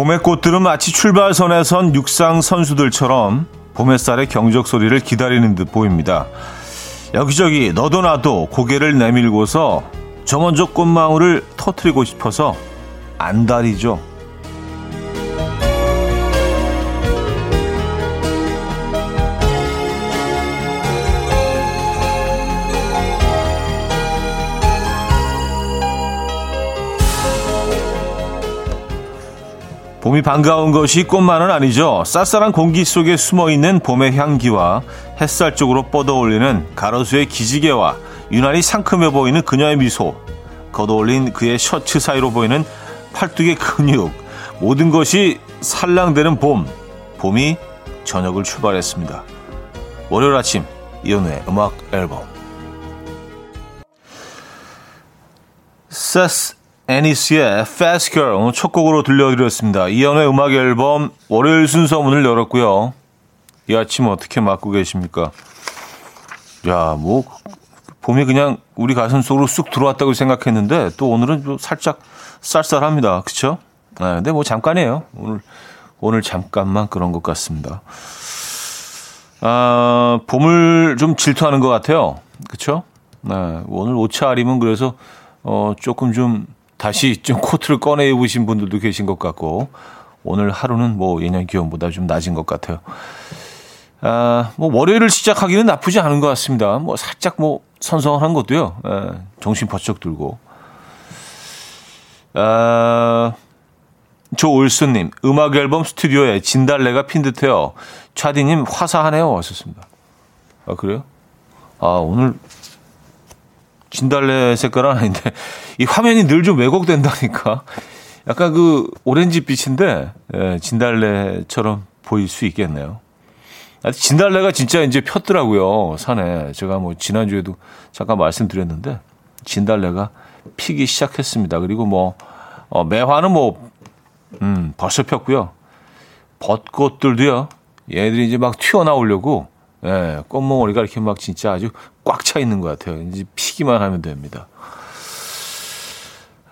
봄의 꽃들은 마치 출발선에 선 육상 선수들처럼 봄 햇살의 경적 소리를 기다리는 듯 보입니다. 여기저기 너도 나도 고개를 내밀고서 저 먼저 꽃망울을 터트리고 싶어서 안달이죠. 봄이 반가운 것이 꽃만은 아니죠. 쌀쌀한 공기 속에 숨어 있는 봄의 향기와 햇살 쪽으로 뻗어올리는 가로수의 기지개와 유난히 상큼해 보이는 그녀의 미소, 걷어올린 그의 셔츠 사이로 보이는 팔뚝의 근육, 모든 것이 살랑대는 봄. 봄이 저녁을 출발했습니다. 월요일 아침 이연우의 음악 앨범 세스 애니스의 Fast Girl 오늘 첫 곡으로 들려드렸습니다. 이연의 음악 앨범 월요일 순서 문을 열었고요. 이 아침 어떻게 맞고 계십니까? 야, 뭐 봄이 그냥 우리 가슴 속으로 쑥 들어왔다고 생각했는데 또 오늘은 좀 살짝 쌀쌀합니다. 그렇죠? 네, 근데 뭐 잠깐이에요. 오늘 오늘 잠깐만 그런 것 같습니다. 아, 봄을 좀 질투하는 것 같아요. 그렇죠? 네, 오늘 옷차림은 그래서 어, 조금 좀 다시 좀 코트를 꺼내 입으신 분들도 계신 것 같고 오늘 하루는 뭐 예년 기온보다 좀 낮은 것 같아요. 아, 뭐 월요일을 시작하기는 나쁘지 않은 것 같습니다. 뭐 살짝 뭐 선선한 것도요. 에, 정신 번쩍 들고. 아, 조올수님 음악 앨범 스튜디오에 진달래가 핀 듯해요. 차디님 화사하네요. 왔었습니다. 아 그래요? 아 오늘 진달래 색깔은 아닌데 이 화면이 늘 좀 왜곡된다니까. 약간 그 오렌지 빛인데 예, 진달래처럼 보일 수 있겠네요. 아, 진달래가 진짜 이제 폈더라고요 산에. 제가 뭐 지난주에도 잠깐 말씀드렸는데 진달래가 피기 시작했습니다. 그리고 뭐 어, 매화는 뭐 음, 벌써 폈고요. 벚꽃들도요. 얘들이 이제 막 튀어나오려고 예, 꽃몽오리가 이렇게 막 진짜 아주 꽉 차 있는 것 같아요. 이제 피기만 하면 됩니다.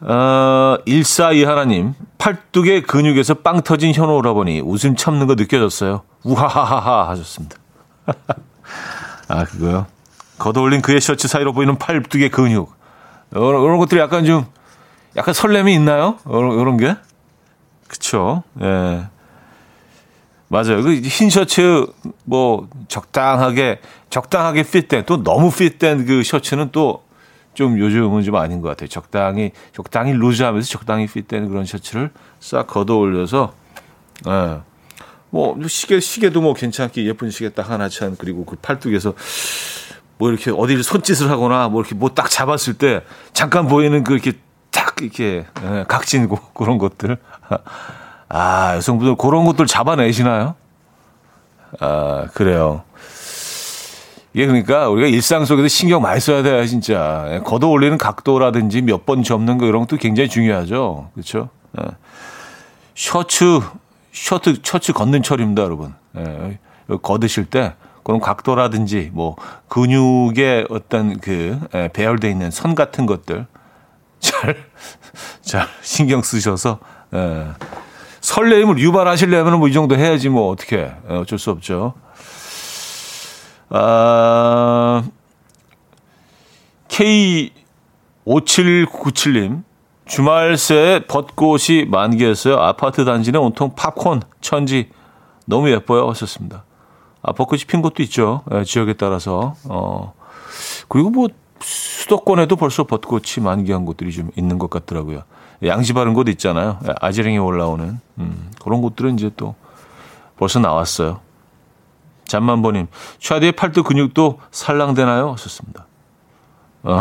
어, 142 하나님, 팔뚝의 근육에서 빵 터진 현호 오라버니 웃음 참는 거 느껴졌어요. 우하하하하 하셨습니다. 아, 그거요? 걷어올린 그의 셔츠 사이로 보이는 팔뚝의 근육. 이런, 이런 것들이 약간 좀, 약간 설렘이 있나요? 이런, 이런 게? 그쵸. 예. 맞아요. 그 흰 셔츠 뭐 적당하게 적당하게 핏된 또 너무 핏된 그 셔츠는 또 좀 요즘은 좀 아닌 것 같아요. 적당히 적당히 루즈하면서 적당히 핏된 그런 셔츠를 싹 걷어 올려서 예. 뭐 시계 시계도 뭐 괜찮게 예쁜 시계 딱 하나 찬 그리고 그 팔뚝에서 뭐 이렇게 어디를 손짓을 하거나 뭐 이렇게 뭐 딱 잡았을 때 잠깐 보이는 그 이렇게 딱 이렇게 예, 각진 그런 것들 아, 여성분들 그런 것들 잡아내시나요? 아, 그래요. 이게 그러니까 우리가 일상 속에서 신경 많이 써야 돼요, 진짜. 예, 걷어 올리는 각도라든지 몇 번 접는 거 이런 것도 굉장히 중요하죠. 그렇죠? 예. 셔츠, 셔츠, 셔츠 걷는 철입니다, 여러분. 예. 걷으실 때 그런 각도라든지 뭐 근육의 어떤 그 예, 배열돼 있는 선 같은 것들 잘, 잘 신경 쓰셔서 예. 설레임을 유발하시려면 뭐 이 정도 해야지 뭐 어떻게 어쩔 수 없죠. 아, K5797님 주말 새 벚꽃이 만개했어요. 아파트 단지는 온통 팝콘 천지 너무 예뻐요. 하셨습니다. 아, 벚꽃이 핀 곳도 있죠. 예, 지역에 따라서. 어, 그리고 뭐 수도권에도 벌써 벚꽃이 만개한 곳들이 좀 있는 것 같더라고요. 양지 바른 곳 있잖아요. 아지랭이 올라오는 음, 그런 곳들은 이제 또 벌써 나왔어요. 잠만보님, 차디의 팔뚝 근육도 살랑되나요? 하셨습니다. 어,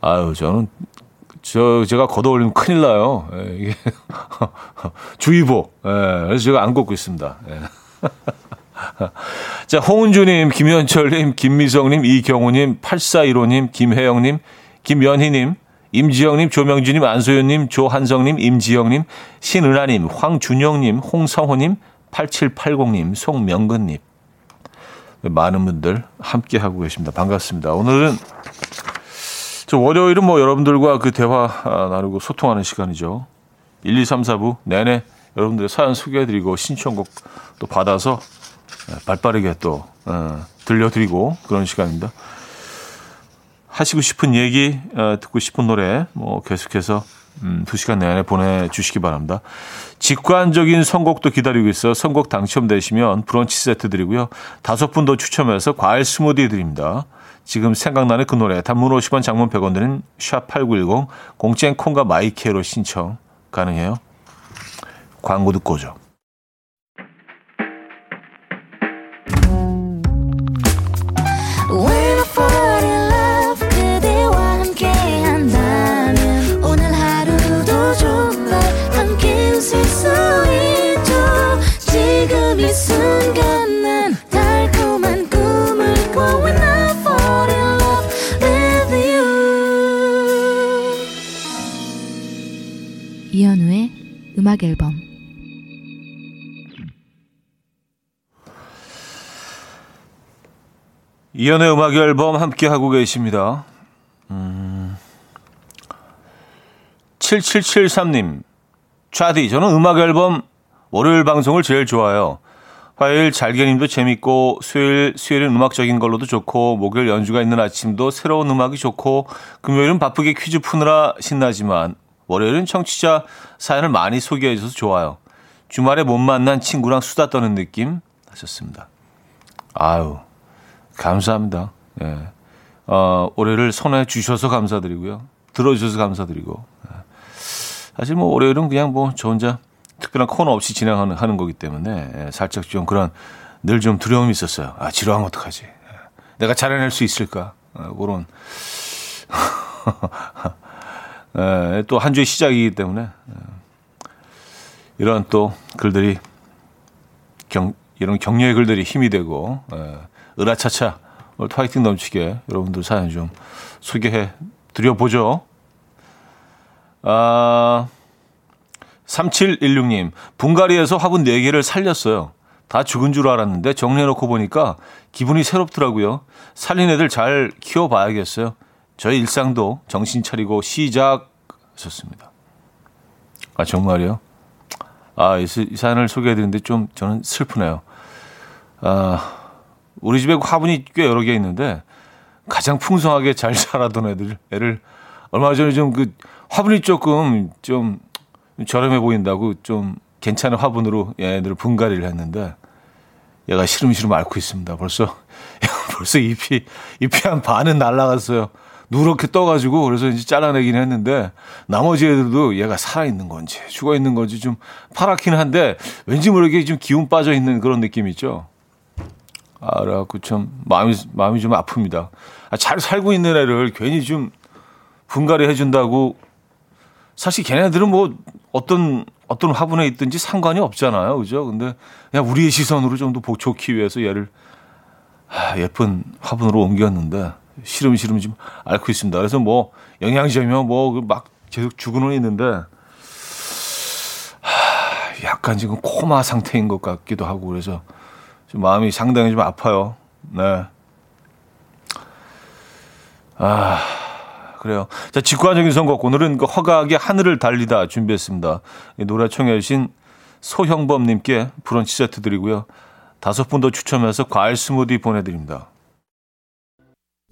아유, 저는 저 제가 걷어올리면 큰일 나요. 예, 이게 주의보. 예, 그래서 제가 안 걷고 있습니다. 예. 자, 홍은주님, 김현철님, 김미성님, 이경우님, 8415님, 김혜영님, 김연희님, 임지영님, 조명주님, 안소연님, 조한성님, 임지영님, 신은하님, 황준영님, 홍성호님, 8780님, 송명근님. 많은 분들 함께 하고 계십니다. 반갑습니다. 오늘은 저 월요일은 뭐 여러분들과 그 대화 나누고 소통하는 시간이죠. 1, 2, 3, 4부 내내 여러분들의 사연 소개해드리고 신청곡 또 받아서 발빠르게 또 어, 들려드리고 그런 시간입니다. 하시고 싶은 얘기, 어, 듣고 싶은 노래 뭐 계속해서 음, 2시간 내내 보내주시기 바랍니다. 직관적인 선곡도 기다리고 있어 선곡 당첨되시면 브런치 세트 드리고요. 다섯 분 더 추첨해서 과일 스무디 드립니다. 지금 생각나는 그 노래 단문 50원 장문 100원 드는 샵8910 공짜인 콩과 마이케로 신청 가능해요. 광고 듣고 오죠. 음악 앨범 이연의 음악 앨범 함께 하고 계십니다. 음. 7773님. 차디, 저는 음악 앨범 월요일 방송을 제일 좋아요. 화요일 잘게님도 재밌고 수요일 수요일은 음악적인 걸로도 좋고 목요일 연주가 있는 아침도 새로운 음악이 좋고 금요일은 바쁘게 퀴즈 푸느라 신나지만 월요일은 청취자 사연을 많이 소개해 줘서 좋아요. 주말에 못 만난 친구랑 수다 떠는 느낌 하셨습니다. 아유, 감사합니다. 예. 어, 올해를 손에 주셔서 감사드리고요. 들어주셔서 감사드리고. 예. 사실 뭐 월요일은 그냥 뭐 저 혼자 특별한 코너 없이 진행하는 하는 거기 때문에 예, 살짝 좀 그런 늘 좀 두려움이 있었어요. 아, 지루하면 어떡하지? 예. 내가 잘해낼 수 있을까? 아, 그런. 예, 또한 주의 시작이기 때문에 예. 이런 또 글들이 경, 이런 격려의 글들이 힘이 되고 예, 으라차차 오늘 화이팅 넘치게 여러분들 사연 좀 소개해 드려보죠. 아, 3716님, 분갈이에서 화분 4개를 살렸어요. 다 죽은 줄 알았는데 정리해놓고 보니까 기분이 새롭더라고요. 살린 애들 잘 키워봐야겠어요. 저희 일상도 정신 차리고 시작하셨습니다. 아, 정말요? 아, 이, 이 사연을 소개해드리는데 좀 저는 슬프네요. 아, 우리 집에 화분이 꽤 여러 개 있는데 가장 풍성하게 잘 자라던 애들, 애를 얼마 전에 좀 그 화분이 조금 좀 저렴해 보인다고 좀 괜찮은 화분으로 얘네들을 분갈이를 했는데 얘가 시름시름 앓고 있습니다. 벌써, 벌써 잎이, 잎이 한 반은 날라갔어요. 누렇게 떠가지고 그래서 이제 잘라내긴 했는데 나머지 애들도 얘가 살아있는 건지 죽어있는 건지 좀 파랗긴 한데 왠지 모르게 좀 기운 빠져 있는 그런 느낌 있죠. 아, 그래갖고 참 마음이, 마음이 좀 아픕니다. 아, 잘 살고 있는 애를 괜히 좀 분갈이 해준다고 사실 걔네들은 뭐 어떤 어떤 화분에 있든지 상관이 없잖아요. 그죠? 근데 그냥 우리의 시선으로 좀더 좋기 위해서 얘를 아, 예쁜 화분으로 옮겼는데 시름시름 좀 앓고 있습니다. 그래서 뭐 영양제며 뭐막 그 계속 주고는 있는데 하, 약간 지금 코마 상태인 것 같기도 하고 그래서 좀 마음이 상당히 좀 아파요. 네. 아 그래요. 자 직관적인 선곡 오늘은 그 허각의 하늘을 달리다 준비했습니다. 노래 청해 주신 소형범님께 브런치 세트 드리고요. 다섯 분 더 추첨해서 과일 스무디 보내드립니다.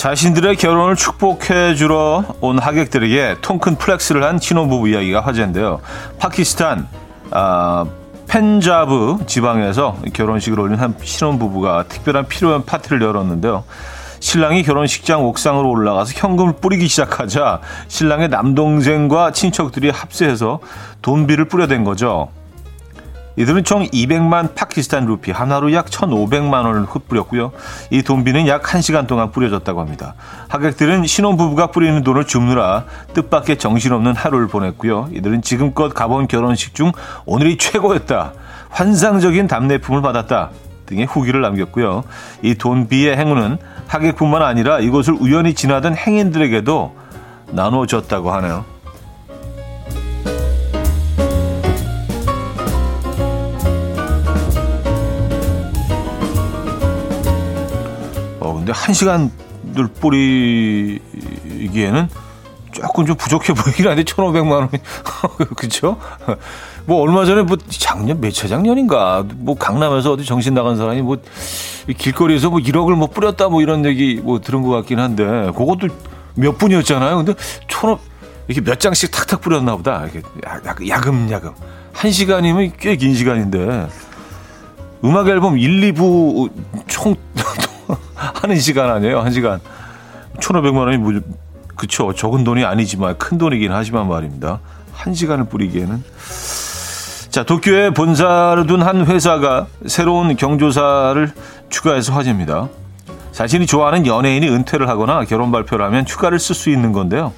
자신들의 결혼을 축복해 주러 온 하객들에게 통큰 flex를 한 신혼부부 이야기가 화제인데요. 파키스탄 아, 펜자브 지방에서 결혼식을 올린 한 신혼부부가 특별한 필요한 파티를 열었는데요. 신랑이 결혼식장 옥상으로 올라가서 현금을 뿌리기 시작하자 신랑의 남동생과 친척들이 합세해서 돈비를 뿌려댄 거죠. 이들은 총 200만 파키스탄 루피, 하나로 약 1,500만 원을 흩뿌렸고요. 이 돈비는 약 1시간 동안 뿌려졌다고 합니다. 하객들은 신혼부부가 뿌리는 돈을 줍느라 뜻밖의 정신없는 하루를 보냈고요. 이들은 지금껏 가본 결혼식 중 오늘이 최고였다. 환상적인 답례품을 받았다. 등의 후기를 남겼고요. 이 돈비의 행운은 하객뿐만 아니라 이곳을 우연히 지나던 행인들에게도 나눠졌다고 하네요. 근데 한 시간을 뿌리기에는 조금 좀 부족해 보이긴 한데 1,500만 원이 그렇죠? 뭐 얼마 전에 뭐 작년 몇 차작년인가 뭐 강남에서 어디 정신 나간 사람이 뭐 길거리에서 뭐 1억을 뭐 뿌렸다 뭐 이런 얘기 뭐 들은 것 같긴 한데 그것도 몇 분이었잖아요. 근데 천억 이렇게 몇 장씩 탁탁 뿌렸나 보다. 이렇게 야금야금 한 시간이면 꽤 긴 시간인데 음악 앨범 1, 2부 총 하는 시간 아니에요? 한 시간. 1,500만 원이 뭐, 그쵸. 적은 돈이 아니지만 큰 돈이긴 하지만 말입니다. 한 시간을 뿌리기에는. 자, 도쿄에 본사를 둔 한 회사가 새로운 경조사를 추가해서 화제입니다. 자신이 좋아하는 연예인이 은퇴를 하거나 결혼 발표를 하면 휴가를 쓸 수 있는 건데요.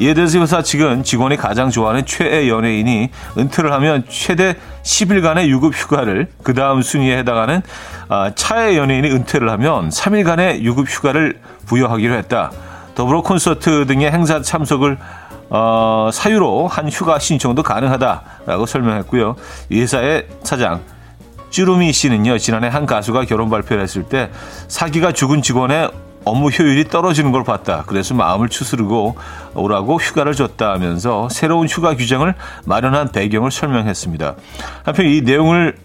이에 대해서 회사 측은 직원이 가장 좋아하는 최애 연예인이 은퇴를 하면 최대 10일간의 유급 휴가를 그 다음 순위에 해당하는 아, 차의 연예인이 은퇴를 하면 3일간의 유급 휴가를 부여하기로 했다. 더불어 콘서트 등의 행사 참석을 어, 사유로 한 휴가 신청도 가능하다라고 설명했고요. 이 회사의 사장 쭈루미 씨는요 지난해 한 가수가 결혼 발표를 했을 때 사기가 죽은 직원의 업무 효율이 떨어지는 걸 봤다. 그래서 마음을 추스르고 오라고 휴가를 줬다 하면서 새로운 휴가 규정을 마련한 배경을 설명했습니다. 한편 이 내용을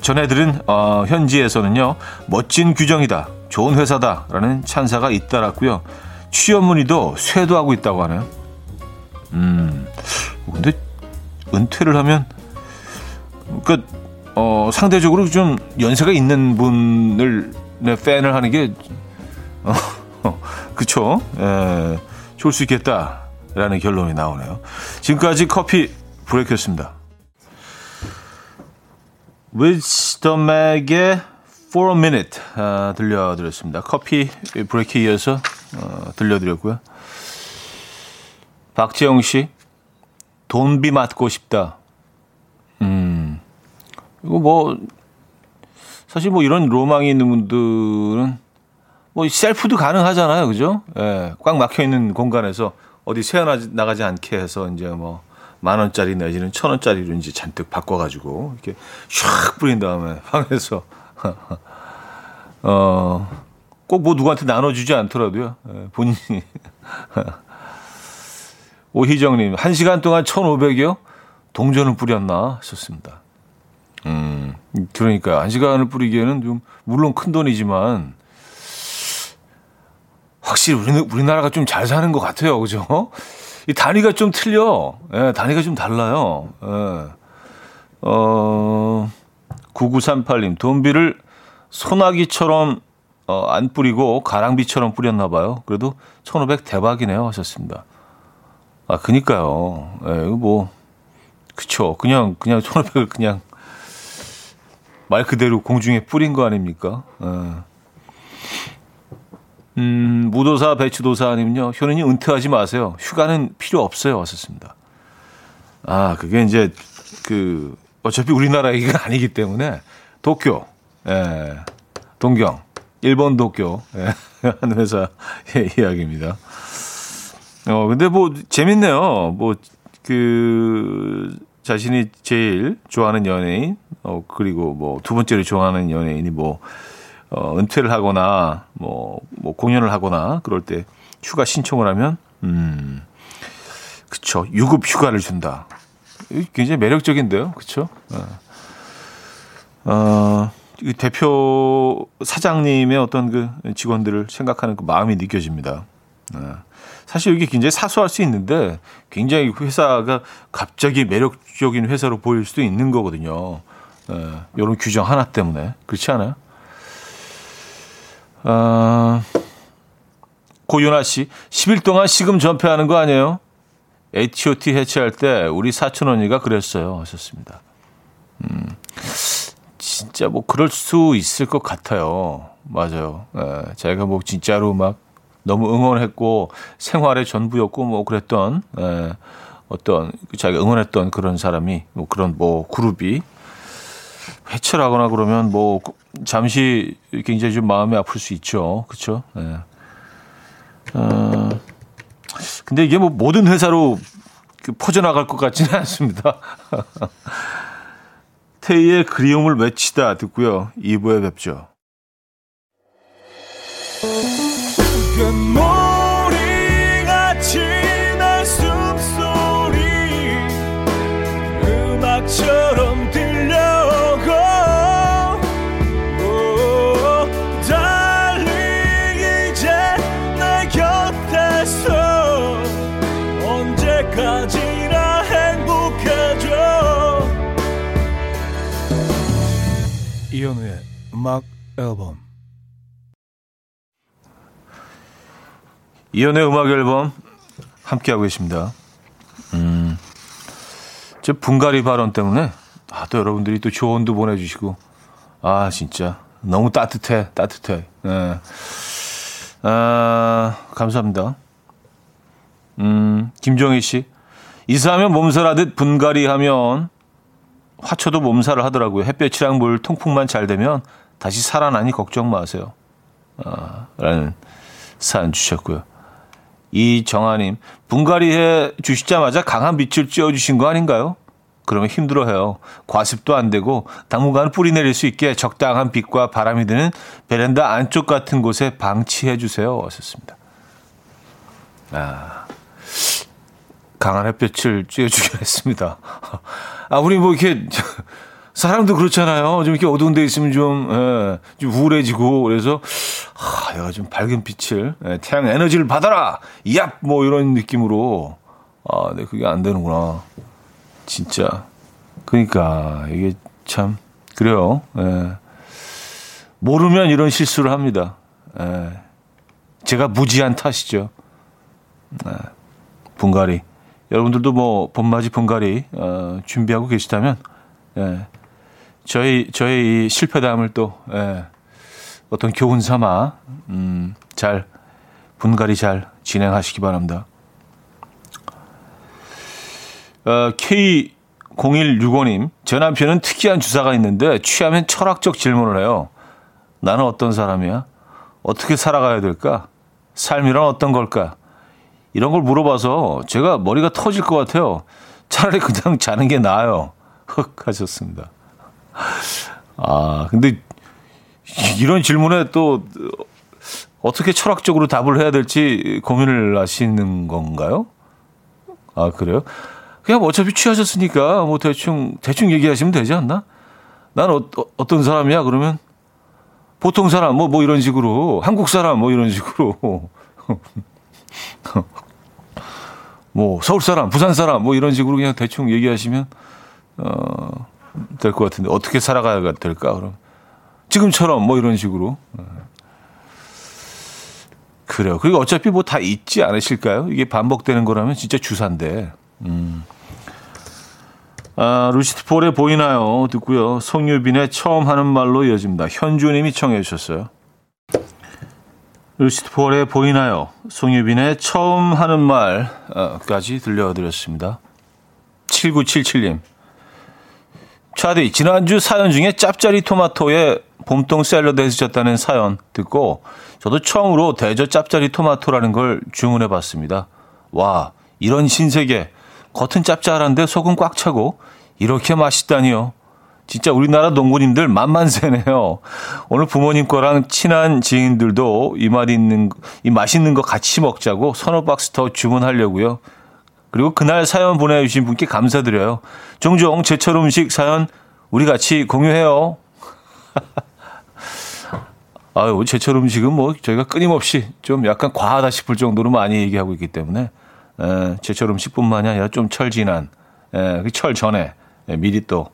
전해들은 어, 현지에서는요 멋진 규정이다, 좋은 회사다라는 찬사가 잇따랐고요. 취업 문의도 쇄도하고 있다고 하네요. 음, 근데 은퇴를 하면 그 어, 상대적으로 좀 연세가 있는 분을 네, 팬을 하는 게 어, 그쵸? 에, 좋을 수 있겠다라는 결론이 나오네요. 지금까지 커피 브레이크였습니다. 위스덤에게 For a Minute 아, 들려드렸습니다. 커피 브레이크 이어서 어, 들려드렸고요. 박재영 씨, 돈비 맞고 싶다. 음, 이거 뭐, 사실 뭐 이런 로망이 있는 분들은 뭐 셀프도 가능하잖아요. 그죠? 예. 꽉 막혀 있는 공간에서 어디 새어 나가지 않게 해서 이제 뭐 만 원짜리 내지는 천 원짜리로 이제 잔뜩 바꿔 가지고 이렇게 샥 뿌린 다음에 방에서 어 꼭 뭐 누구한테 나눠 주지 않더라도요. 예, 본인이 오희정님, 한 시간 동안 1,500이요? 동전을 뿌렸나? 하셨습니다. 음, 그러니까, 한 시간을 뿌리기에는 좀, 물론 큰 돈이지만, 확실히 우리, 우리나라가 좀 잘 사는 것 같아요. 그죠? 이 단위가 좀 틀려. 예, 단위가 좀 달라요. 예. 어, 9938님, 돈비를 소나기처럼 어, 안 뿌리고 가랑비처럼 뿌렸나 봐요. 그래도 1500 대박이네요. 하셨습니다. 아, 그니까요. 예, 이거 뭐, 그쵸. 그냥, 그냥 1500을 그냥 말 그대로 공중에 뿌린 거 아닙니까? 예. 음, 무도사 배추도사님은요, 효는이 은퇴하지 마세요. 휴가는 필요 없어요. 왔었습니다. 아, 그게 이제, 그, 어차피 우리나라 얘기가 아니기 때문에, 도쿄, 예, 동경, 일본 도쿄, 예, 하는 회사 예, 이야기입니다. 어, 근데 뭐, 재밌네요. 뭐, 그, 자신이 제일 좋아하는 연예인, 어, 그리고 뭐, 두 번째로 좋아하는 연예인이 뭐, 어, 은퇴를 하거나 뭐, 뭐 공연을 하거나 그럴 때 휴가 신청을 하면 음, 그쵸 유급 휴가를 준다. 굉장히 매력적인데요, 그쵸? 어, 어 대표 사장님의 어떤 그 직원들을 생각하는 그 마음이 느껴집니다. 어. 사실 이게 굉장히 사소할 수 있는데 굉장히 회사가 갑자기 매력적인 회사로 보일 수도 있는 거거든요. 어, 이런 규정 하나 때문에 그렇지 않아요? 어, 고윤아 씨, 10일 동안 시금 전폐하는 거 아니에요? H.O.T 해체할 때 우리 사촌 언니가 그랬어요. 하셨습니다. 음, 진짜 뭐 그럴 수 있을 것 같아요. 맞아요. 예, 제가 뭐 진짜로 막 너무 응원했고 생활의 전부였고 뭐 그랬던 예, 어떤 자기가 응원했던 그런 사람이 뭐 그런 뭐 그룹이 회출하거나 그러면 뭐 잠시 굉장히 좀 마음이 아플 수 있죠. 그렇죠? 예. 어, 근데 이게 뭐 모든 회사로 그 퍼져나갈 것 같지는 않습니다. 태희의 그리움을 외치다 듣고요. 2부에 뵙죠. 이현우의 음악 앨범 이현우의 음악 앨범 함께하고 계십니다. 음, 저 분갈이 발언 때문에 아, 또 여러분들이 또 조언도 보내주시고 아 진짜 너무 따뜻해 따뜻해. 네. 아, 감사합니다. 음, 김종희 씨 이사하면 몸살하듯 분갈이 하면 화초도 몸살을 하더라고요. 햇볕이랑 물 통풍만 잘 되면 다시 살아나니 걱정 마세요. 아, 라는 사연 주셨고요. 이정아님, 분갈이해 주시자마자 강한 빛을 쬐어주신 거 아닌가요? 그러면 힘들어해요. 과습도 안 되고 당분간 뿌리 내릴 수 있게 적당한 빛과 바람이 드는 베란다 안쪽 같은 곳에 방치해 주세요. 왔었습니다. 아, 강한 햇볕을 쬐어주기로 했습니다. 아, 우리 뭐 이렇게, 사람도 그렇잖아요. 좀 이렇게 어두운 데 있으면 좀, 예, 좀 우울해지고, 그래서, 아, 내가 좀 밝은 빛을, 예, 태양 에너지를 받아라! 얍! 뭐 이런 느낌으로, 아, 네, 그게 안 되는구나. 진짜. 그러니까, 이게 참, 그래요. 예. 모르면 이런 실수를 합니다. 예. 제가 무지한 탓이죠. 예. 분갈이. 여러분들도 뭐 봄맞이 봄가리 어, 준비하고 계시다면 예, 저희 저희 이 실패담을 또 예, 어떤 교훈 삼아 음, 잘 분갈이 잘 진행하시기 바랍니다. 어, K0165님, 제 남편은 특이한 주사가 있는데 취하면 철학적 질문을 해요. 나는 어떤 사람이야? 어떻게 살아가야 될까? 삶이란 어떤 걸까? 이런 걸 물어봐서 제가 머리가 터질 것 같아요. 차라리 그냥 자는 게 나아요. 흑 하셨습니다. 아, 근데 이런 질문에 또 어떻게 철학적으로 답을 해야 될지 고민을 하시는 건가요? 아, 그래요? 그냥 어차피 취하셨으니까 뭐 대충, 대충 얘기하시면 되지 않나? 난 어, 어떤 사람이야? 그러면 보통 사람, 뭐, 뭐 이런 식으로. 한국 사람, 뭐 이런 식으로. 뭐 서울 사람, 부산 사람 뭐 이런 식으로 그냥 대충 얘기하시면 어, 될 것 같은데 어떻게 살아가야 될까 그럼 지금처럼 뭐 이런 식으로 어. 그래요. 그리고 어차피 뭐다 있지 않으실까요? 이게 반복되는 거라면 진짜 주사인데. 음. 아, 루시트 폴에 보이나요? 듣고요. 송유빈의 처음 하는 말로 이어집니다. 현주님이 청해 주셨어요. 루시트 폴의 보이나요? 송유빈의 처음 하는 말까지 들려드렸습니다. 7977님. 차디, 지난주 사연 중에 짭짜리 토마토에 봄동 샐러드에 쓰셨다는 사연 듣고 저도 처음으로 대저 짭짜리 토마토라는 걸 주문해 봤습니다. 와, 이런 신세계. 겉은 짭짤한데 속은 꽉 차고 이렇게 맛있다니요. 진짜 우리나라 농부님들 만만세네요. 오늘 부모님 거랑 친한 지인들도 이맛 있는 이 맛있는 거 같이 먹자고 서너 박스 더 주문하려고요. 그리고 그날 사연 보내주신 분께 감사드려요. 종종 제철 음식 사연 우리 같이 공유해요. 아유, 제철 음식은 뭐 저희가 끊임없이 좀 약간 과하다 싶을 정도로 많이 얘기하고 있기 때문에 에, 제철 음식뿐만이 아니라 좀 철진한 에, 그철 전에 에, 미리 또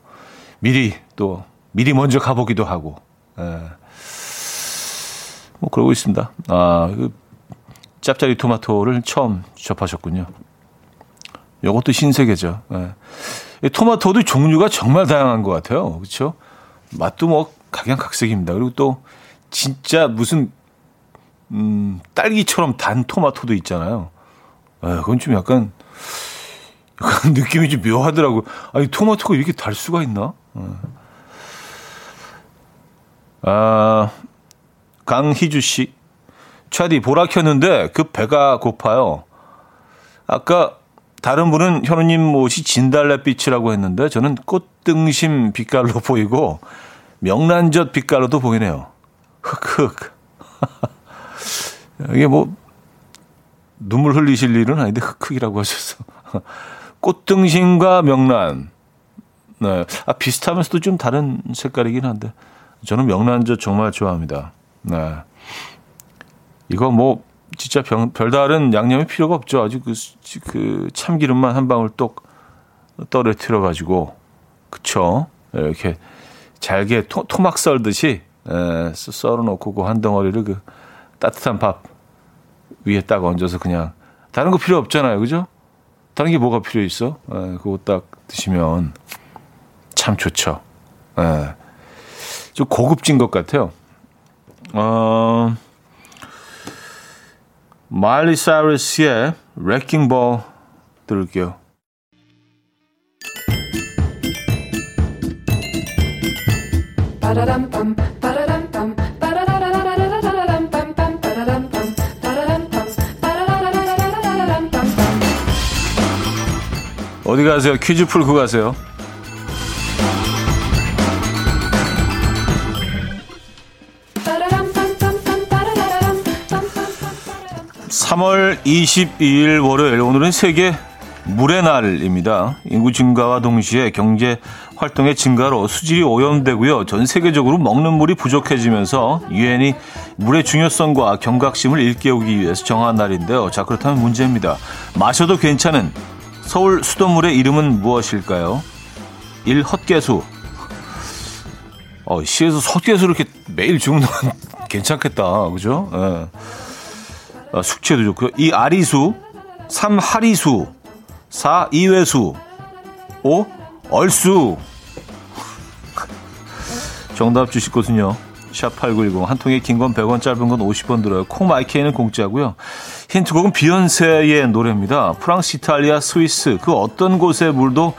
미리 또 미리 먼저 가보기도 하고 예. 뭐 그러고 있습니다. 아, 그 짭짜리 토마토를 처음 접하셨군요. 요것도 신세계죠. 예. 토마토도 종류가 정말 다양한 것 같아요. 그렇죠? 맛도 뭐 각양각색입니다. 그리고 또 진짜 무슨 음, 딸기처럼 단 토마토도 있잖아요. 예, 그건 좀 약간 약간 느낌이 좀 묘하더라고. 아니 토마토가 이렇게 달 수가 있나? 예. 아 강희주 씨, 차디 보라 켰는데 그 배가 고파요. 아까 다른 분은 현우님 옷이 진달래빛이라고 했는데 저는 꽃등심 빛깔로 보이고 명란젓 빛깔로도 보이네요. 흑흑. 이게 뭐 눈물 흘리실 일은 아닌데 흑흑이라고 하셔서 꽃등심과 명란. 네. 아, 비슷하면서도 좀 다른 색깔이긴 한데 저는 명란젓 정말 좋아합니다. 네. 이거 뭐 진짜 병, 별다른 양념이 필요가 없죠. 아주 그, 그 참기름만 한 방울 똑 떨어뜨려 가지고 그쵸? 이렇게 잘게 토, 토막 썰듯이 에, 썰어 놓고 그 한 덩어리를 그 따뜻한 밥 위에 딱 얹어서 그냥 다른 거 필요 없잖아요. 그죠? 다른 게 뭐가 필요 있어? 에, 그거 딱 드시면 참 좋죠. 에, 좀 고급진 것 같아요. 어, 마일리 사이러스의 레킹 볼 들을게요. 어디 가세요? 퀴즈 풀고 가세요. 3월 22일 월요일 오늘은 세계 물의 날입니다. 인구 증가와 동시에 경제 활동의 증가로 수질이 오염되고요. 전 세계적으로 먹는 물이 부족해지면서 유엔이 물의 중요성과 경각심을 일깨우기 위해서 정한 날인데요. 자 그렇다면 문제입니다. 마셔도 괜찮은 서울 수돗물의 이름은 무엇일까요? 1. 헛개수 어, 시에서 헛개수 이렇게 매일 건 괜찮겠다. 그죠? 예. 어, 숙취에도 좋고요. 이 아리수, 3 하리수, 4 이회수, 5 얼수. 정답 주실 곳은요. 샵8910 한 통에 긴 건 100원 짧은 건 50원 들어요. 콩마이케이는 공짜고요. 힌트곡은 비욘세의 노래입니다. 프랑스, 이탈리아, 스위스 그 어떤 곳의 물도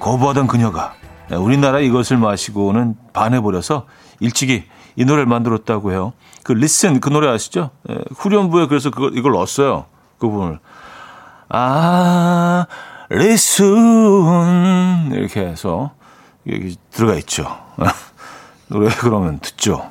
거부하던 그녀가 네, 우리나라 이것을 마시고는 반해버려서 일찍이 이 노래를 만들었다고 해요. 그 Listen 그 노래 아시죠? 예, 후렴부에 그래서 그걸 이걸 넣었어요. 그 부분을. 아, Listen 이렇게 해서 여기 들어가 있죠. 노래 그러면 듣죠.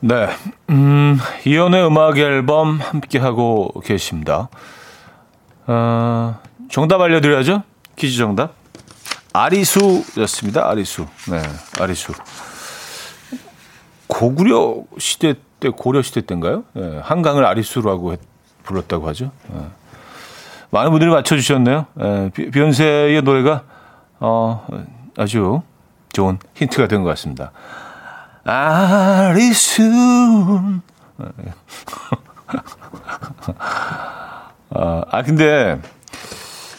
네, 음, 이연의 음악 앨범 함께 하고 계십니다. 어, 정답 알려드려야죠. 퀴즈 정답. 아리수였습니다. 아리수. 네, 아리수. 고구려 시대 때, 고려 시대 때인가요? 네, 한강을 아리수라고 했, 불렀다고 하죠. 네. 많은 분들이 맞춰주셨네요. 네, 비욘세의 노래가 어, 아주 좋은 힌트가 된 것 같습니다. 아리수. 네. 아, 아 근데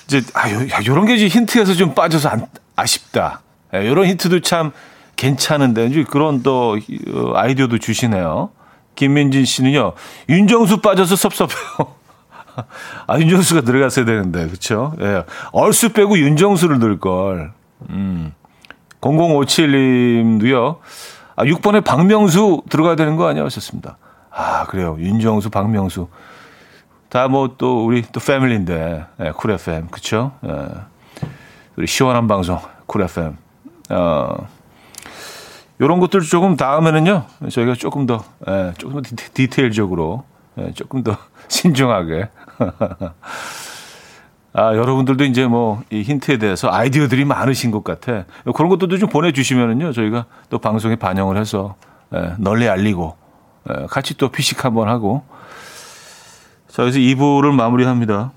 이제 아, 요, 요런 게 이제 힌트에서 좀 빠져서 안, 아쉽다. 예, 요런 힌트도 참 괜찮은데 이제 그런 또 어, 아이디어도 주시네요. 김민진 씨는요. 윤정수 빠져서 섭섭해요. 아, 윤정수가 들어갔어야 되는데. 그렇죠? 예. 얼수 빼고 윤정수를 넣을 걸. 음. 0057님도요. 아, 6번에 박명수 들어가야 되는 거 아니야? 하셨습니다. 아, 그래요. 윤정수, 박명수. 다 뭐 또 우리 또 패밀리인데 예, 쿨 FM 그쵸? 예. 우리 시원한 방송 쿨 FM 어, 요런 것들 조금 다음에는요 저희가 조금 더 예, 조금 더 디테일적으로 예, 조금 더 신중하게 아 여러분들도 이제 뭐 이 힌트에 대해서 아이디어들이 많으신 것 같아 그런 것들도 좀 보내주시면은요 저희가 또 방송에 반영을 해서 예, 널리 알리고 예, 같이 또 피식 한번 하고 자, 그래서 2부를 마무리합니다.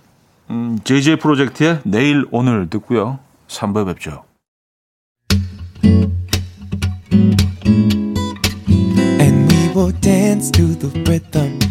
음, JJ 프로젝트의 내일 오늘 듣고요. 3부에 뵙죠. 음. dance to the rhythm.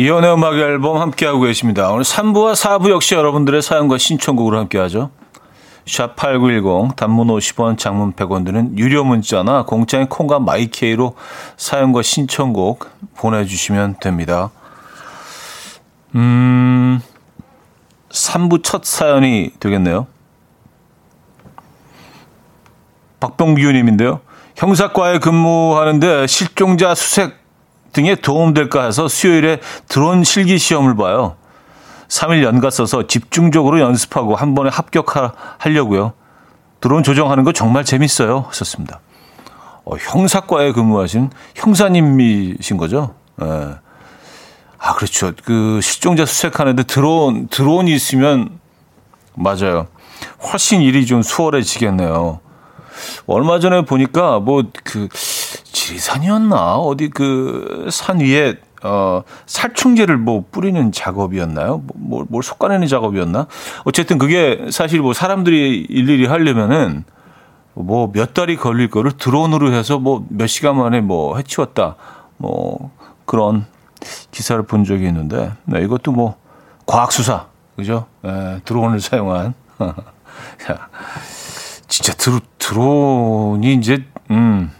이연의 음악 앨범 함께하고 계십니다. 오늘 3부와 4부 역시 여러분들의 사연과 신청곡으로 함께하죠. 샵8910 단문 50원 장문 100원 드는 유료 문자나 공짜인 콩과 마이케이로 사연과 신청곡 보내주시면 됩니다. 음, 3부 첫 사연이 되겠네요. 박병규 님인데요. 형사과에 근무하는데 실종자 수색 등에 도움될까 해서 수요일에 드론 실기 시험을 봐요. 3일 연가 써서 집중적으로 연습하고 한 번에 합격하려고요. 드론 조정하는 거 정말 재밌어요. 하셨습니다. 어, 형사과에 근무하신 형사님이신 거죠? 예. 아, 그렇죠. 그 실종자 수색하는데 드론, 드론이 있으면 맞아요. 훨씬 일이 좀 수월해지겠네요. 얼마 전에 보니까 뭐 그 지리산이었나 어디 그 산 위에 어 살충제를 뭐 뿌리는 작업이었나요? 뭐, 뭘 솎아내는 작업이었나? 어쨌든 그게 사실 뭐 사람들이 일일이 하려면은 뭐 몇 달이 걸릴 거를 드론으로 해서 뭐 몇 시간 만에 뭐 해치웠다. 뭐 그런 기사를 본 적이 있는데 네, 이것도 뭐 과학 수사 그죠? 예, 드론을 사용한 진짜 드로, 드론이 이제 음,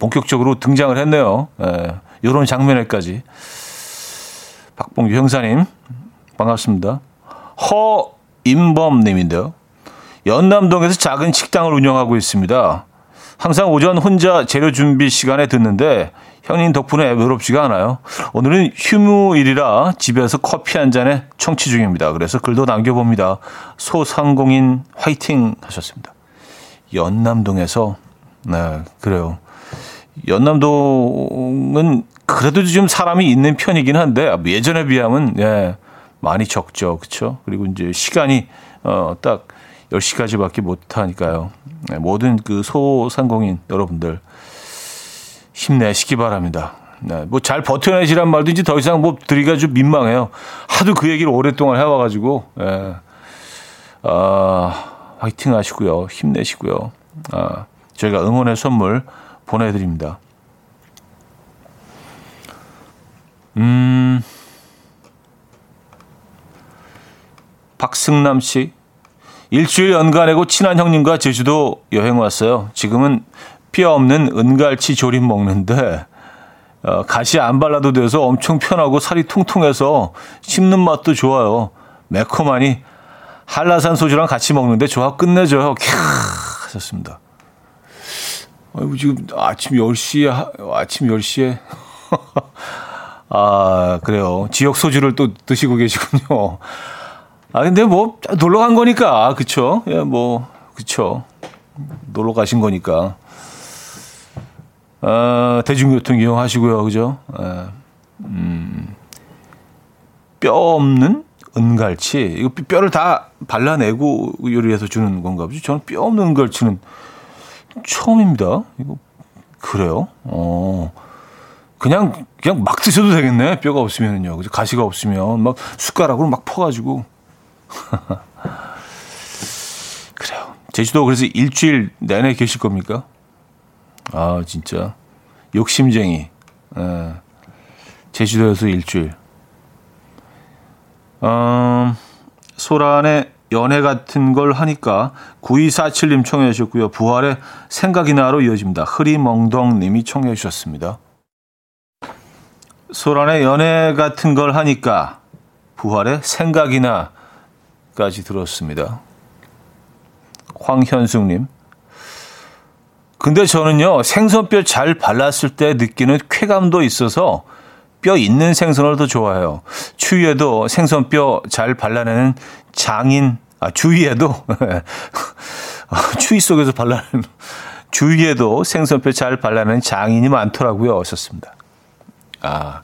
본격적으로 등장을 했네요. 예, 이런 장면에까지 박봉규 형사님 반갑습니다. 허임범님인데요. 연남동에서 작은 식당을 운영하고 있습니다. 항상 오전 혼자 재료 준비 시간에 듣는데 형님 덕분에 외롭지가 않아요. 오늘은 휴무일이라 집에서 커피 한 잔에 청취 중입니다. 그래서 글도 남겨봅니다. 소상공인 화이팅 하셨습니다. 연남동에서 네 그래요. 연남동은 그래도 좀 사람이 있는 편이긴 한데 예전에 비하면 예 많이 적죠, 그렇죠? 그리고 이제 시간이 어 딱 10시까지밖에 못 하니까요. 네, 모든 그 소상공인 여러분들 힘내시기 바랍니다. 네, 뭐 잘 버텨내시란 말도 이제 더 이상 뭐 드리기가 좀 민망해요. 하도 그 얘기를 오랫동안 해와가지고, 예. 아, 화이팅 하시고요. 힘내시고요. 아, 저희가 응원의 선물 보내드립니다. 음, 박승남 씨. 일주일 연간내고 친한 형님과 제주도 여행 왔어요. 지금은 뼈 없는 은갈치 조림 먹는데 어, 가시 안 발라도 돼서 엄청 편하고 살이 통통해서 씹는 맛도 좋아요. 매콤하니 한라산 소주랑 같이 먹는데 조합 끝내줘요. 캬 하셨습니다. 아이고 지금 아침 10시에 아침 10시에 아 그래요. 지역 소주를 또 드시고 계시군요. 아 근데 뭐 놀러 간 거니까 그쵸? 예, 뭐 그쵸. 놀러 가신 거니까. 어, 대중교통 이용하시고요. 그죠? 에, 음, 뼈 없는 은갈치. 이거 뼈를 다 발라내고 요리해서 주는 건가 보지. 저는 뼈 없는 은갈치는 처음입니다. 이거, 그래요? 어. 그냥, 그냥 막 드셔도 되겠네. 뼈가 없으면요. 그죠? 가시가 없으면 막 숟가락으로 막 퍼 가지고. 그래요. 제주도 그래서 일주일 내내 계실 겁니까? 아, 진짜. 욕심쟁이. 예. 제주도에서 일주일. 음, 소란의 연애 같은 걸 하니까 9247님 청해 주셨고요. 부활의 생각이 나로 이어집니다. 흐리멍덩님이 청해 주셨습니다. 소란의 연애 같은 걸 하니까 부활의 생각이 나까지 들었습니다. 황현숙님. 근데 저는요, 생선뼈 잘 발랐을 때 느끼는 쾌감도 있어서 뼈 있는 생선을 더 좋아해요. 추위에도 생선 뼈 잘 발라내는 장인, 아, 주위에도, 추위 속에서 발라내는, 주위에도 생선 뼈 잘 발라내는 장인이 많더라고요. 어셨습니다. 아,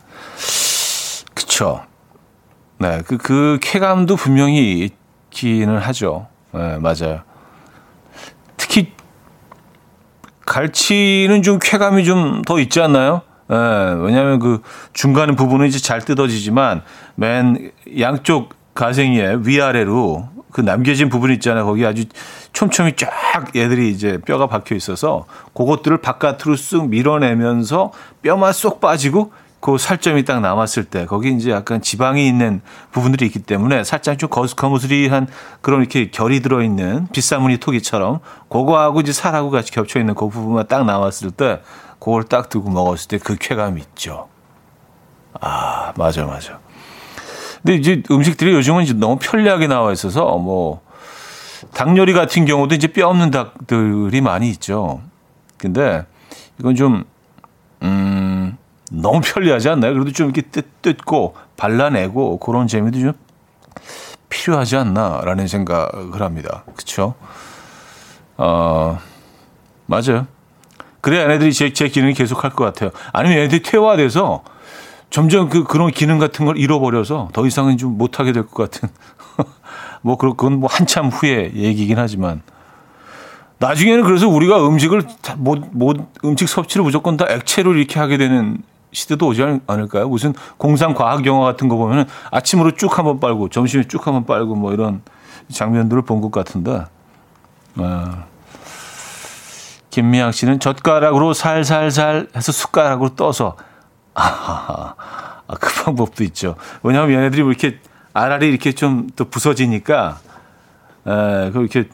그쵸. 네, 그, 그 쾌감도 분명히 있기는 하죠. 네, 맞아요. 특히 갈치는 좀 쾌감이 좀 더 있지 않나요? 예, 왜냐하면 그 중간 부분은 이제 잘 뜯어지지만 맨 양쪽 가생이에 위아래로 그 남겨진 부분 있잖아요. 거기 아주 촘촘히 쫙 얘들이 이제 뼈가 박혀 있어서 그것들을 바깥으로 쓱 밀어내면서 뼈만 쏙 빠지고 그 살점이 딱 남았을 때 거기 이제 약간 지방이 있는 부분들이 있기 때문에 살짝 좀 거스거무스리한 그런 이렇게 결이 들어 있는 비싸무늬 토기처럼 그거하고 이제 살하고 같이 겹쳐 있는 그 부분만 딱 남았을 때 그걸 딱 두고 먹었을 때 그 쾌감이 있죠. 아 맞아 맞아. 근데 이제 음식들이 요즘은 이제 너무 편리하게 나와 있어서 뭐 닭 요리 같은 경우도 이제 뼈 없는 닭들이 많이 있죠. 근데 이건 좀 음. 너무 편리하지 않나요? 그래도 좀 이렇게 뜯, 뜯고 발라내고 그런 재미도 좀 필요하지 않나라는 생각을 합니다. 그렇죠? 어, 맞아요. 그래야 얘네들이 제, 제 기능이 계속 할 것 같아요. 아니면 얘네들이 퇴화돼서 점점 그, 그런 기능 같은 걸 잃어버려서 더 이상은 좀 못하게 될 것 같은. 뭐, 그건 뭐 한참 후에 얘기긴 하지만. 나중에는 그래서 우리가 음식을, 뭐, 뭐, 음식 섭취를 무조건 다 액체로 이렇게 하게 되는 시대도 오지 않을까요? 무슨 공상 과학 영화 같은 거 보면은 아침으로 쭉 한번 빨고 점심에 쭉 한번 빨고 뭐 이런 장면들을 본 것 같은데. 아. 김미양 씨는 젓가락으로 살살살 해서 숟가락으로 떠서 아, 그 방법도 있죠. 왜냐하면 얘네들이 뭐 이렇게 알알이 이렇게 좀더 부서지니까 에, 그렇게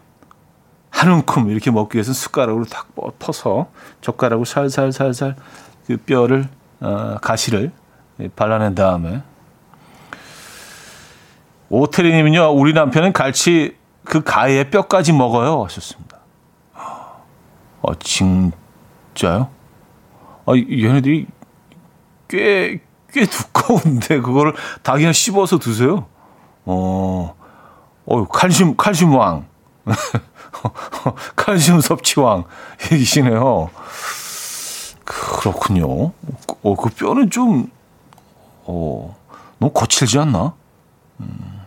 한 움큼 이렇게 먹기 위해서 숟가락으로 탁 퍼서 젓가락으로 살살살살 그 뼈를 어, 가시를 발라낸 다음에 오태리님은요 우리 남편은 갈치 그 가에 뼈까지 먹어요 하셨습니다. 어 진짜요? 아 얘네들이 꽤 꽤 두꺼운데 그거를 다 그냥 씹어서 드세요. 어, 어 칼슘 칼슘 왕, 칼슘 섭취 왕이시네요. 그렇군요. 어, 그 뼈는 좀, 어, 너무 거칠지 않나? 음.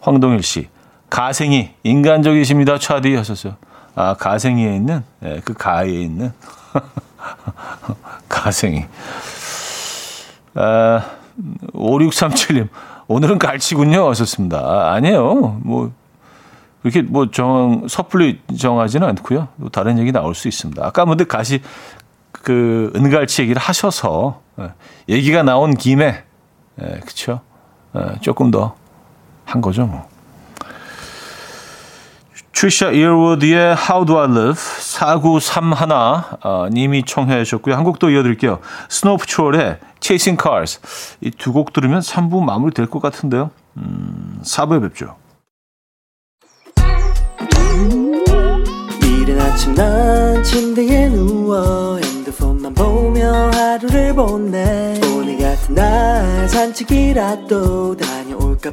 황동일 씨, 가생이 인간적이십니다. 차디 하셨어요. 아, 가생이에 있는, 네, 그 가에 있는 가생이. 아, 5637님, 오늘은 갈치군요. 하셨습니다. 아, 아니에요. 뭐, 이렇게 뭐 정, 섣불리 정하지는 않고요. 또 다른 얘기 나올 수 있습니다. 아까 근데 가시 그 은갈치 얘기를 하셔서 예, 얘기가 나온 김에 예, 그쵸 예, 조금 더 한 거죠 뭐. 트리샤 이어워드의 How Do I Live 4931 어, 님이 청해 주셨고요. 한 곡 더 이어드릴게요. Snow Patrol의 Chasing Cars 이 두 곡 들으면 3부 마무리 될 것 같은데요. 음, 4부에 뵙죠. 이른 아침 난 침대에 누워 핸드폰만 보며 하루를 보내 오늘 같은 날 산책이라도 다녀올까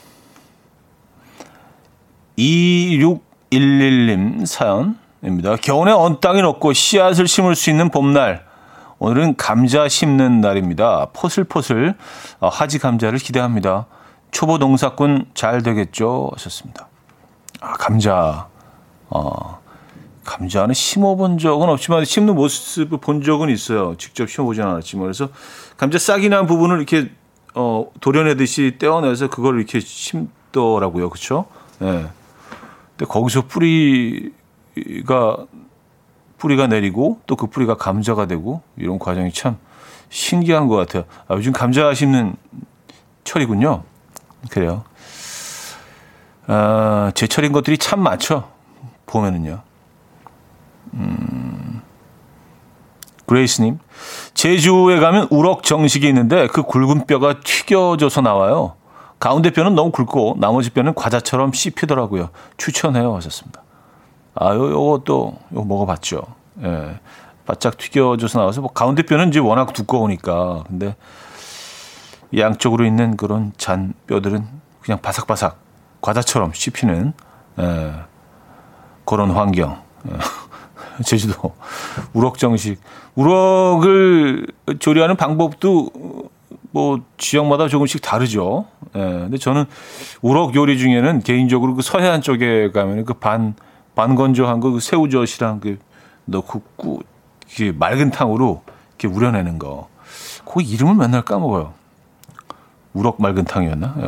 2611님 사연입니다. 겨울에 언 땅이 없고 씨앗을 심을 수 있는 봄날. 오늘은 감자 심는 날입니다. 포슬포슬 어, 하지 감자를 기대합니다. 초보 농사꾼 잘 되겠죠? 하셨습니다. 아, 감자. 어, 감자는 심어본 적은 없지만 심는 모습을 본 적은 있어요. 직접 심어보진 않았지만 그래서 감자 싹이 난 부분을 이렇게 어, 도려내듯이 떼어내서 그걸 이렇게 심더라고요. 그렇죠? 예. 네. 근데 거기서 뿌리가 뿌리가 내리고 또 그 뿌리가 감자가 되고 이런 과정이 참 신기한 것 같아요. 아, 요즘 감자 심는 철이군요. 그래요. 아, 제철인 것들이 참 많죠. 보면은요. 음, 그레이스님, 제주에 가면 우럭 정식이 있는데 그 굵은 뼈가 튀겨져서 나와요. 가운데 뼈는 너무 굵고 나머지 뼈는 과자처럼 씹히더라고요. 추천해요 하셨습니다. 아, 요, 요것도 요 먹어봤죠. 예. 바짝 튀겨져서 나와서 뭐 가운데 뼈는 이제 워낙 두꺼우니까 근데 양쪽으로 있는 그런 잔 뼈들은 그냥 바삭바삭 과자처럼 씹히는 예. 그런 환경. 예. 제주도 우럭 정식. 우럭을 조리하는 방법도 뭐 지역마다 조금씩 다르죠. 예. 근데 저는 우럭 요리 중에는 개인적으로 그 서해안 쪽에 가면 그 반 반건조한 거 그 새우젓이랑 그 넣고 꾸 이렇게 맑은 탕으로 이렇게 우려내는 거. 그 이름을 맨날 까먹어요. 우럭 맑은 탕이었나? 예.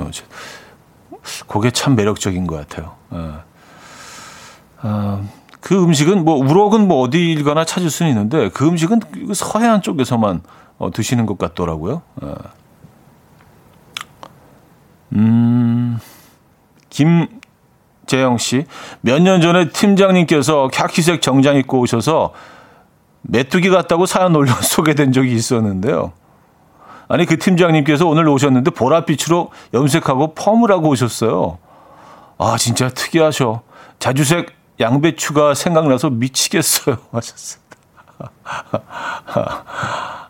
그게 참 매력적인 것 같아요. 예. 아, 그 음식은 뭐 우럭은 뭐 어디일 가나 찾을 수는 있는데 그 음식은 서해안 쪽에서만 어, 드시는 것 같더라고요. 어. 음, 김재영 씨. 몇 년 전에 팀장님께서 캬키색 정장 입고 오셔서 메뚜기 같다고 사연 올려 소개된 적이 있었는데요. 아니, 그 팀장님께서 오늘 오셨는데 보랏빛으로 염색하고 펌을 하고 오셨어요. 아, 진짜 특이하셔. 자주색 양배추가 생각나서 미치겠어요. 하셨습니다.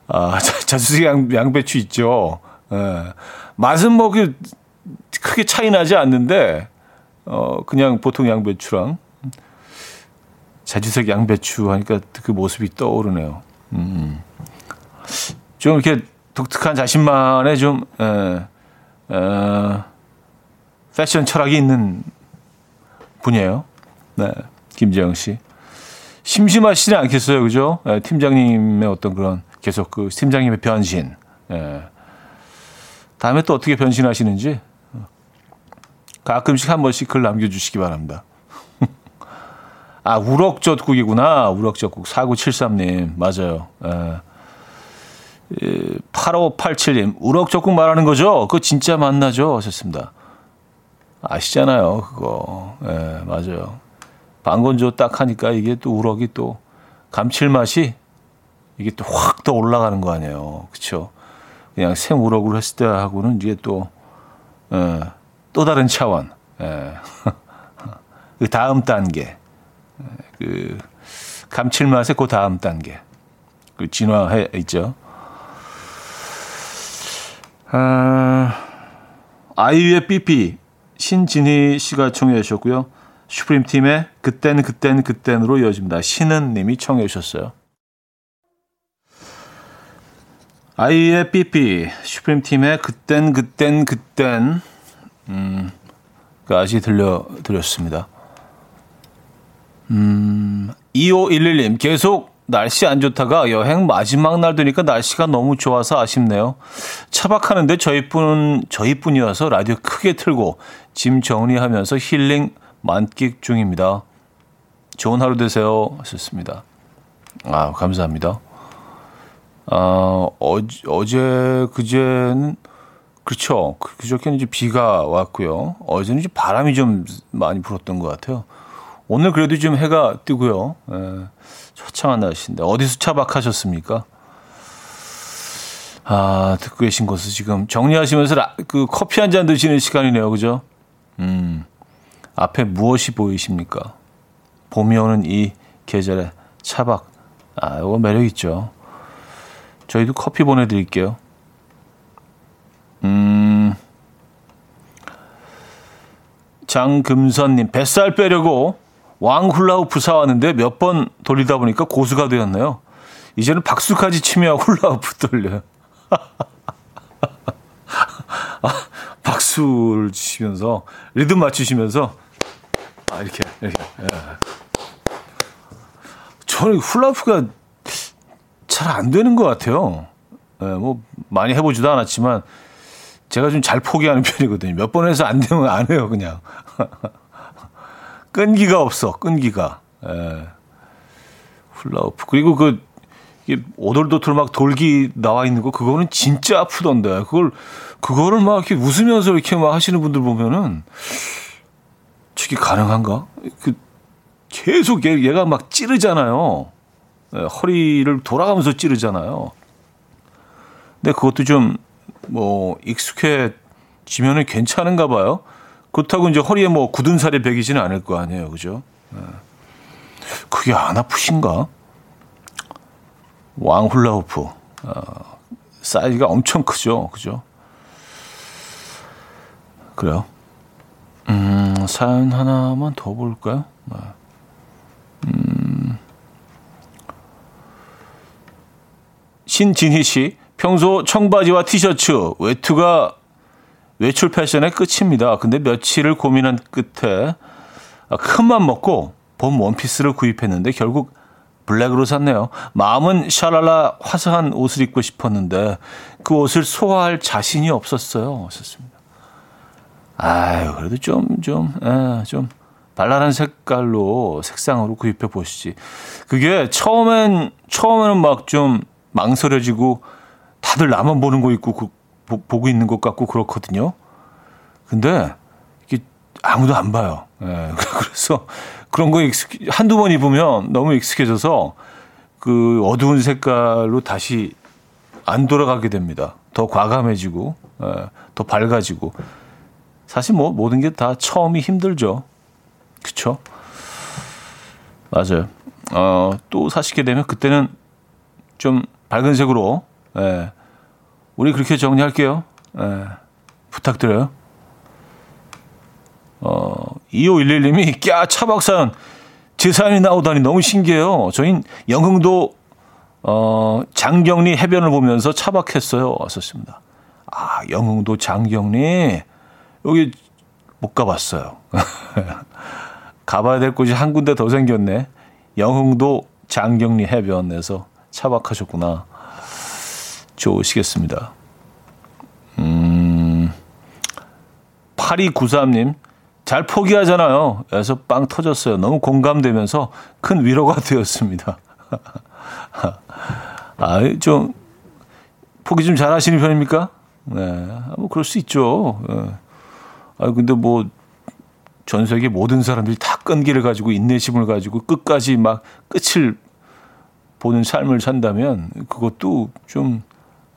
아, 자주색 양, 양배추 있죠. 예. 맛은 뭐, 그, 크게 차이 나지 않는데, 어, 그냥 보통 양배추랑 자주색 양배추 하니까 그 모습이 떠오르네요. 음. 좀 이렇게 독특한 자신만의 좀, 에, 에, 패션 철학이 있는 분이에요. 네. 김재영 씨. 심심하시지 않겠어요. 그죠? 네, 팀장님의 어떤 그런 계속 그 팀장님의 변신. 네. 다음에 또 어떻게 변신하시는지 가끔씩 한 번씩 글 남겨주시기 바랍니다. 아, 우럭젓국이구나. 우럭젓국. 4973님. 맞아요. 예. 8587님. 우럭젓국 말하는 거죠? 그거 진짜 만나죠? 하셨습니다. 아시잖아요. 그거. 예, 맞아요. 방건조 딱 하니까 이게 또 우럭이 또 감칠맛이 이게 또 확 더 올라가는 거 아니에요. 그렇죠? 그냥 생우럭으로 했을 때 하고는 이게 또, 예, 또 다른 차원. 예. 그 다음 단계. 그 감칠맛의 그 다음 단계. 그 진화해 있죠. 아, 아이유의 삐삐 신진희 씨가 청해 주셨고요. 슈프림 팀의 그땐 그땐 그땐으로 이어집니다. 신은 님이 청해 주셨어요. 아이의 삐삐 슈프림 팀의 그땐 그땐 그땐 음, 까지 들려 드렸습니다. 음, 2511님 계속 날씨 안 좋다가 여행 마지막 날 되니까 날씨가 너무 좋아서 아쉽네요. 차박하는데 저희뿐 저희뿐이어서 라디오 크게 틀고 짐 정리하면서 힐링 만끽 중입니다. 좋은 하루 되세요. 하셨습니다. 아, 감사합니다. 아, 어제, 어제, 그제는, 그렇죠. 그, 그저께는 이제 비가 왔고요. 어제는 이제 바람이 좀 많이 불었던 것 같아요. 오늘 그래도 좀 해가 뜨고요. 예, 처참한 날씨인데. 어디서 차박하셨습니까? 아, 듣고 계신 곳은 지금 정리하시면서 라, 그 커피 한 잔 드시는 시간이네요. 그죠? 음, 앞에 무엇이 보이십니까? 봄이 오는 이 계절에 차박. 아, 이거 매력 있죠. 저희도 커피 보내드릴게요. 음, 장금선님, 뱃살 빼려고 왕 훌라후프 사왔는데 몇 번 돌리다 보니까 고수가 되었네요. 이제는 박수까지 치며 훌라후프 돌려요. 아, 박수를 치면서 리듬 맞추시면서 아 이렇게 이렇게. 예. 저는 훌라후프가 잘 안 되는 것 같아요. 예, 뭐 많이 해보지도 않았지만 제가 좀 잘 포기하는 편이거든요. 몇 번 해서 안 되면 안 해요, 그냥. 끈기가 없어, 끈기가. 예. 훌라후프. 그리고 그, 이게 오돌도돌 막 돌기 나와 있는 거, 그거는 진짜 아프던데. 그걸, 그거를 막 이렇게 웃으면서 이렇게 막 하시는 분들 보면은, 저게 가능한가? 그, 계속 얘, 얘가 막 찌르잖아요. 예, 허리를 돌아가면서 찌르잖아요. 근데 그것도 좀, 뭐, 익숙해지면은 괜찮은가 봐요. 그렇다고 이제 허리에 뭐 굳은 살이 배기지는 않을 거 아니에요. 그죠? 네. 그게 안 아프신가? 왕 훌라후프. 어, 사이즈가 엄청 크죠. 그죠? 그래요. 음, 사연 하나만 더 볼까요? 네. 음, 신진희 씨, 평소 청바지와 티셔츠, 외투가 외출 패션의 끝입니다. 근데 며칠을 고민한 끝에 큰맘 먹고 봄 원피스를 구입했는데 결국 블랙으로 샀네요. 마음은 샤랄라 화사한 옷을 입고 싶었는데 그 옷을 소화할 자신이 없었어요. 썼습니다. 아유, 그래도 좀, 좀, 에, 좀 발랄한 색깔로 색상으로 구입해 보시지. 그게 처음엔, 처음에는 막 좀 망설여지고 다들 나만 보는 거 있고 그, 보, 보고 있는 것 같고 그렇거든요. 근데 이게 아무도 안 봐요. 예, 그래서 그런 거 익숙, 한두 번 입으면 너무 익숙해져서 그 어두운 색깔로 다시 안 돌아가게 됩니다. 더 과감해지고, 예, 더 밝아지고. 사실 뭐 모든 게 다 처음이 힘들죠. 그쵸? 맞아요. 어, 또 사시게 되면 그때는 좀 밝은 색으로, 예, 우리 그렇게 정리할게요. 예, 부탁드려요. 어, 2511님이, 꺄, 차박사연. 제 사연이 나오다니 너무 신기해요. 저희 영흥도, 어, 장경리 해변을 보면서 차박했어요. 왔었습니다. 아, 영흥도 장경리. 여기 못 가봤어요. 가봐야 될 곳이 한 군데 더 생겼네. 영흥도 장경리 해변에서 차박하셨구나. 좋으시겠습니다. 음, 8293님, 잘 포기하잖아요. 그래서 빵 터졌어요. 너무 공감되면서 큰 위로가 되었습니다. 아, 좀, 포기 좀 잘하시는 편입니까? 네, 뭐, 그럴 수 있죠. 네. 아, 근데 뭐, 전 세계 모든 사람들이 다 끈기를 가지고 인내심을 가지고 끝까지 막 끝을 보는 삶을 산다면 그것도 좀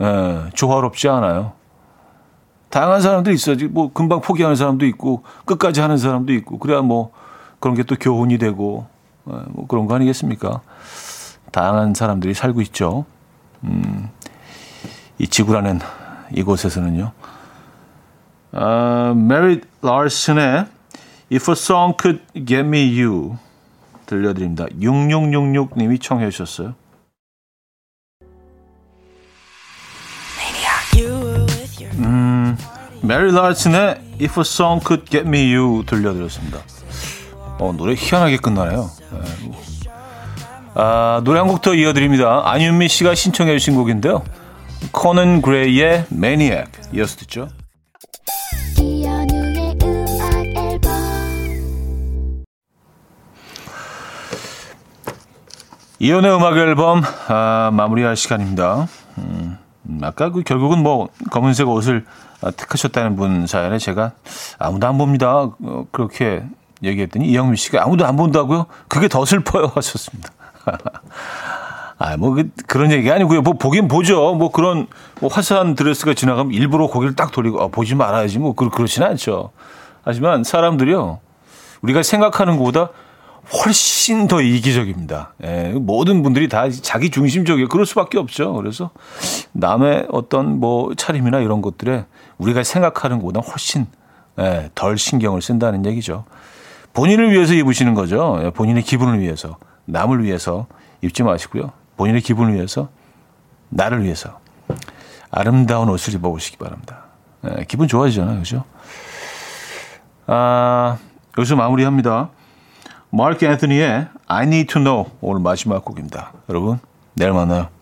에, 조화롭지 않아요. 다양한 사람들이 있어야지. 뭐 금방 포기하는 사람도 있고 끝까지 하는 사람도 있고 그래야 뭐 그런 게 또 교훈이 되고 에, 뭐 그런 거 아니겠습니까? 다양한 사람들이 살고 있죠. 음, 이 지구라는 이곳에서는요. 아, 마릿 라슨의 If a song could get me you 들려드립니다. 6666님이 청해 주셨어요. 음, 마릿 라슨의 If a song could get me you 들려드렸습니다. 어, 노래 희한하게 끝나네요. 네. 아, 노래 한 곡 더 이어드립니다. 안윤미 씨가 신청해 주신 곡인데요. 코넌 그레이의 Maniac 이어서 듣죠. 이연의 음악 앨범 아, 마무리할 시간입니다. 음, 아까 그 결국은 뭐 검은색 옷을 아, 택하셨다는 분 사연에 제가 아무도 안 봅니다. 어, 그렇게 얘기했더니 이영미 씨가 아무도 안 본다고요? 그게 더 슬퍼요 하셨습니다. 아, 뭐, 그, 그런 얘기 아니고요. 뭐, 보긴 보죠. 뭐, 그런, 뭐, 화사한 드레스가 지나가면 일부러 고개를 딱 돌리고, 아, 보지 말아야지. 뭐, 그, 그렇지는 않죠. 하지만 사람들이요. 우리가 생각하는 것보다 훨씬 더 이기적입니다. 예, 모든 분들이 다 자기 중심적이에요. 그럴 수밖에 없죠. 그래서 남의 어떤 뭐 차림이나 이런 것들에 우리가 생각하는 것보다 훨씬 예, 덜 신경을 쓴다는 얘기죠. 본인을 위해서 입으시는 거죠. 예, 본인의 기분을 위해서. 남을 위해서 입지 마시고요. 본인의 기분을 위해서, 나를 위해서 아름다운 옷을 입어보시기 바랍니다. 네, 기분 좋아지잖아요. 그죠? 아, 여기서 마무리합니다. 마크 앤서니의 I Need to Know 오늘 마지막 곡입니다. 여러분, 내일 만나요.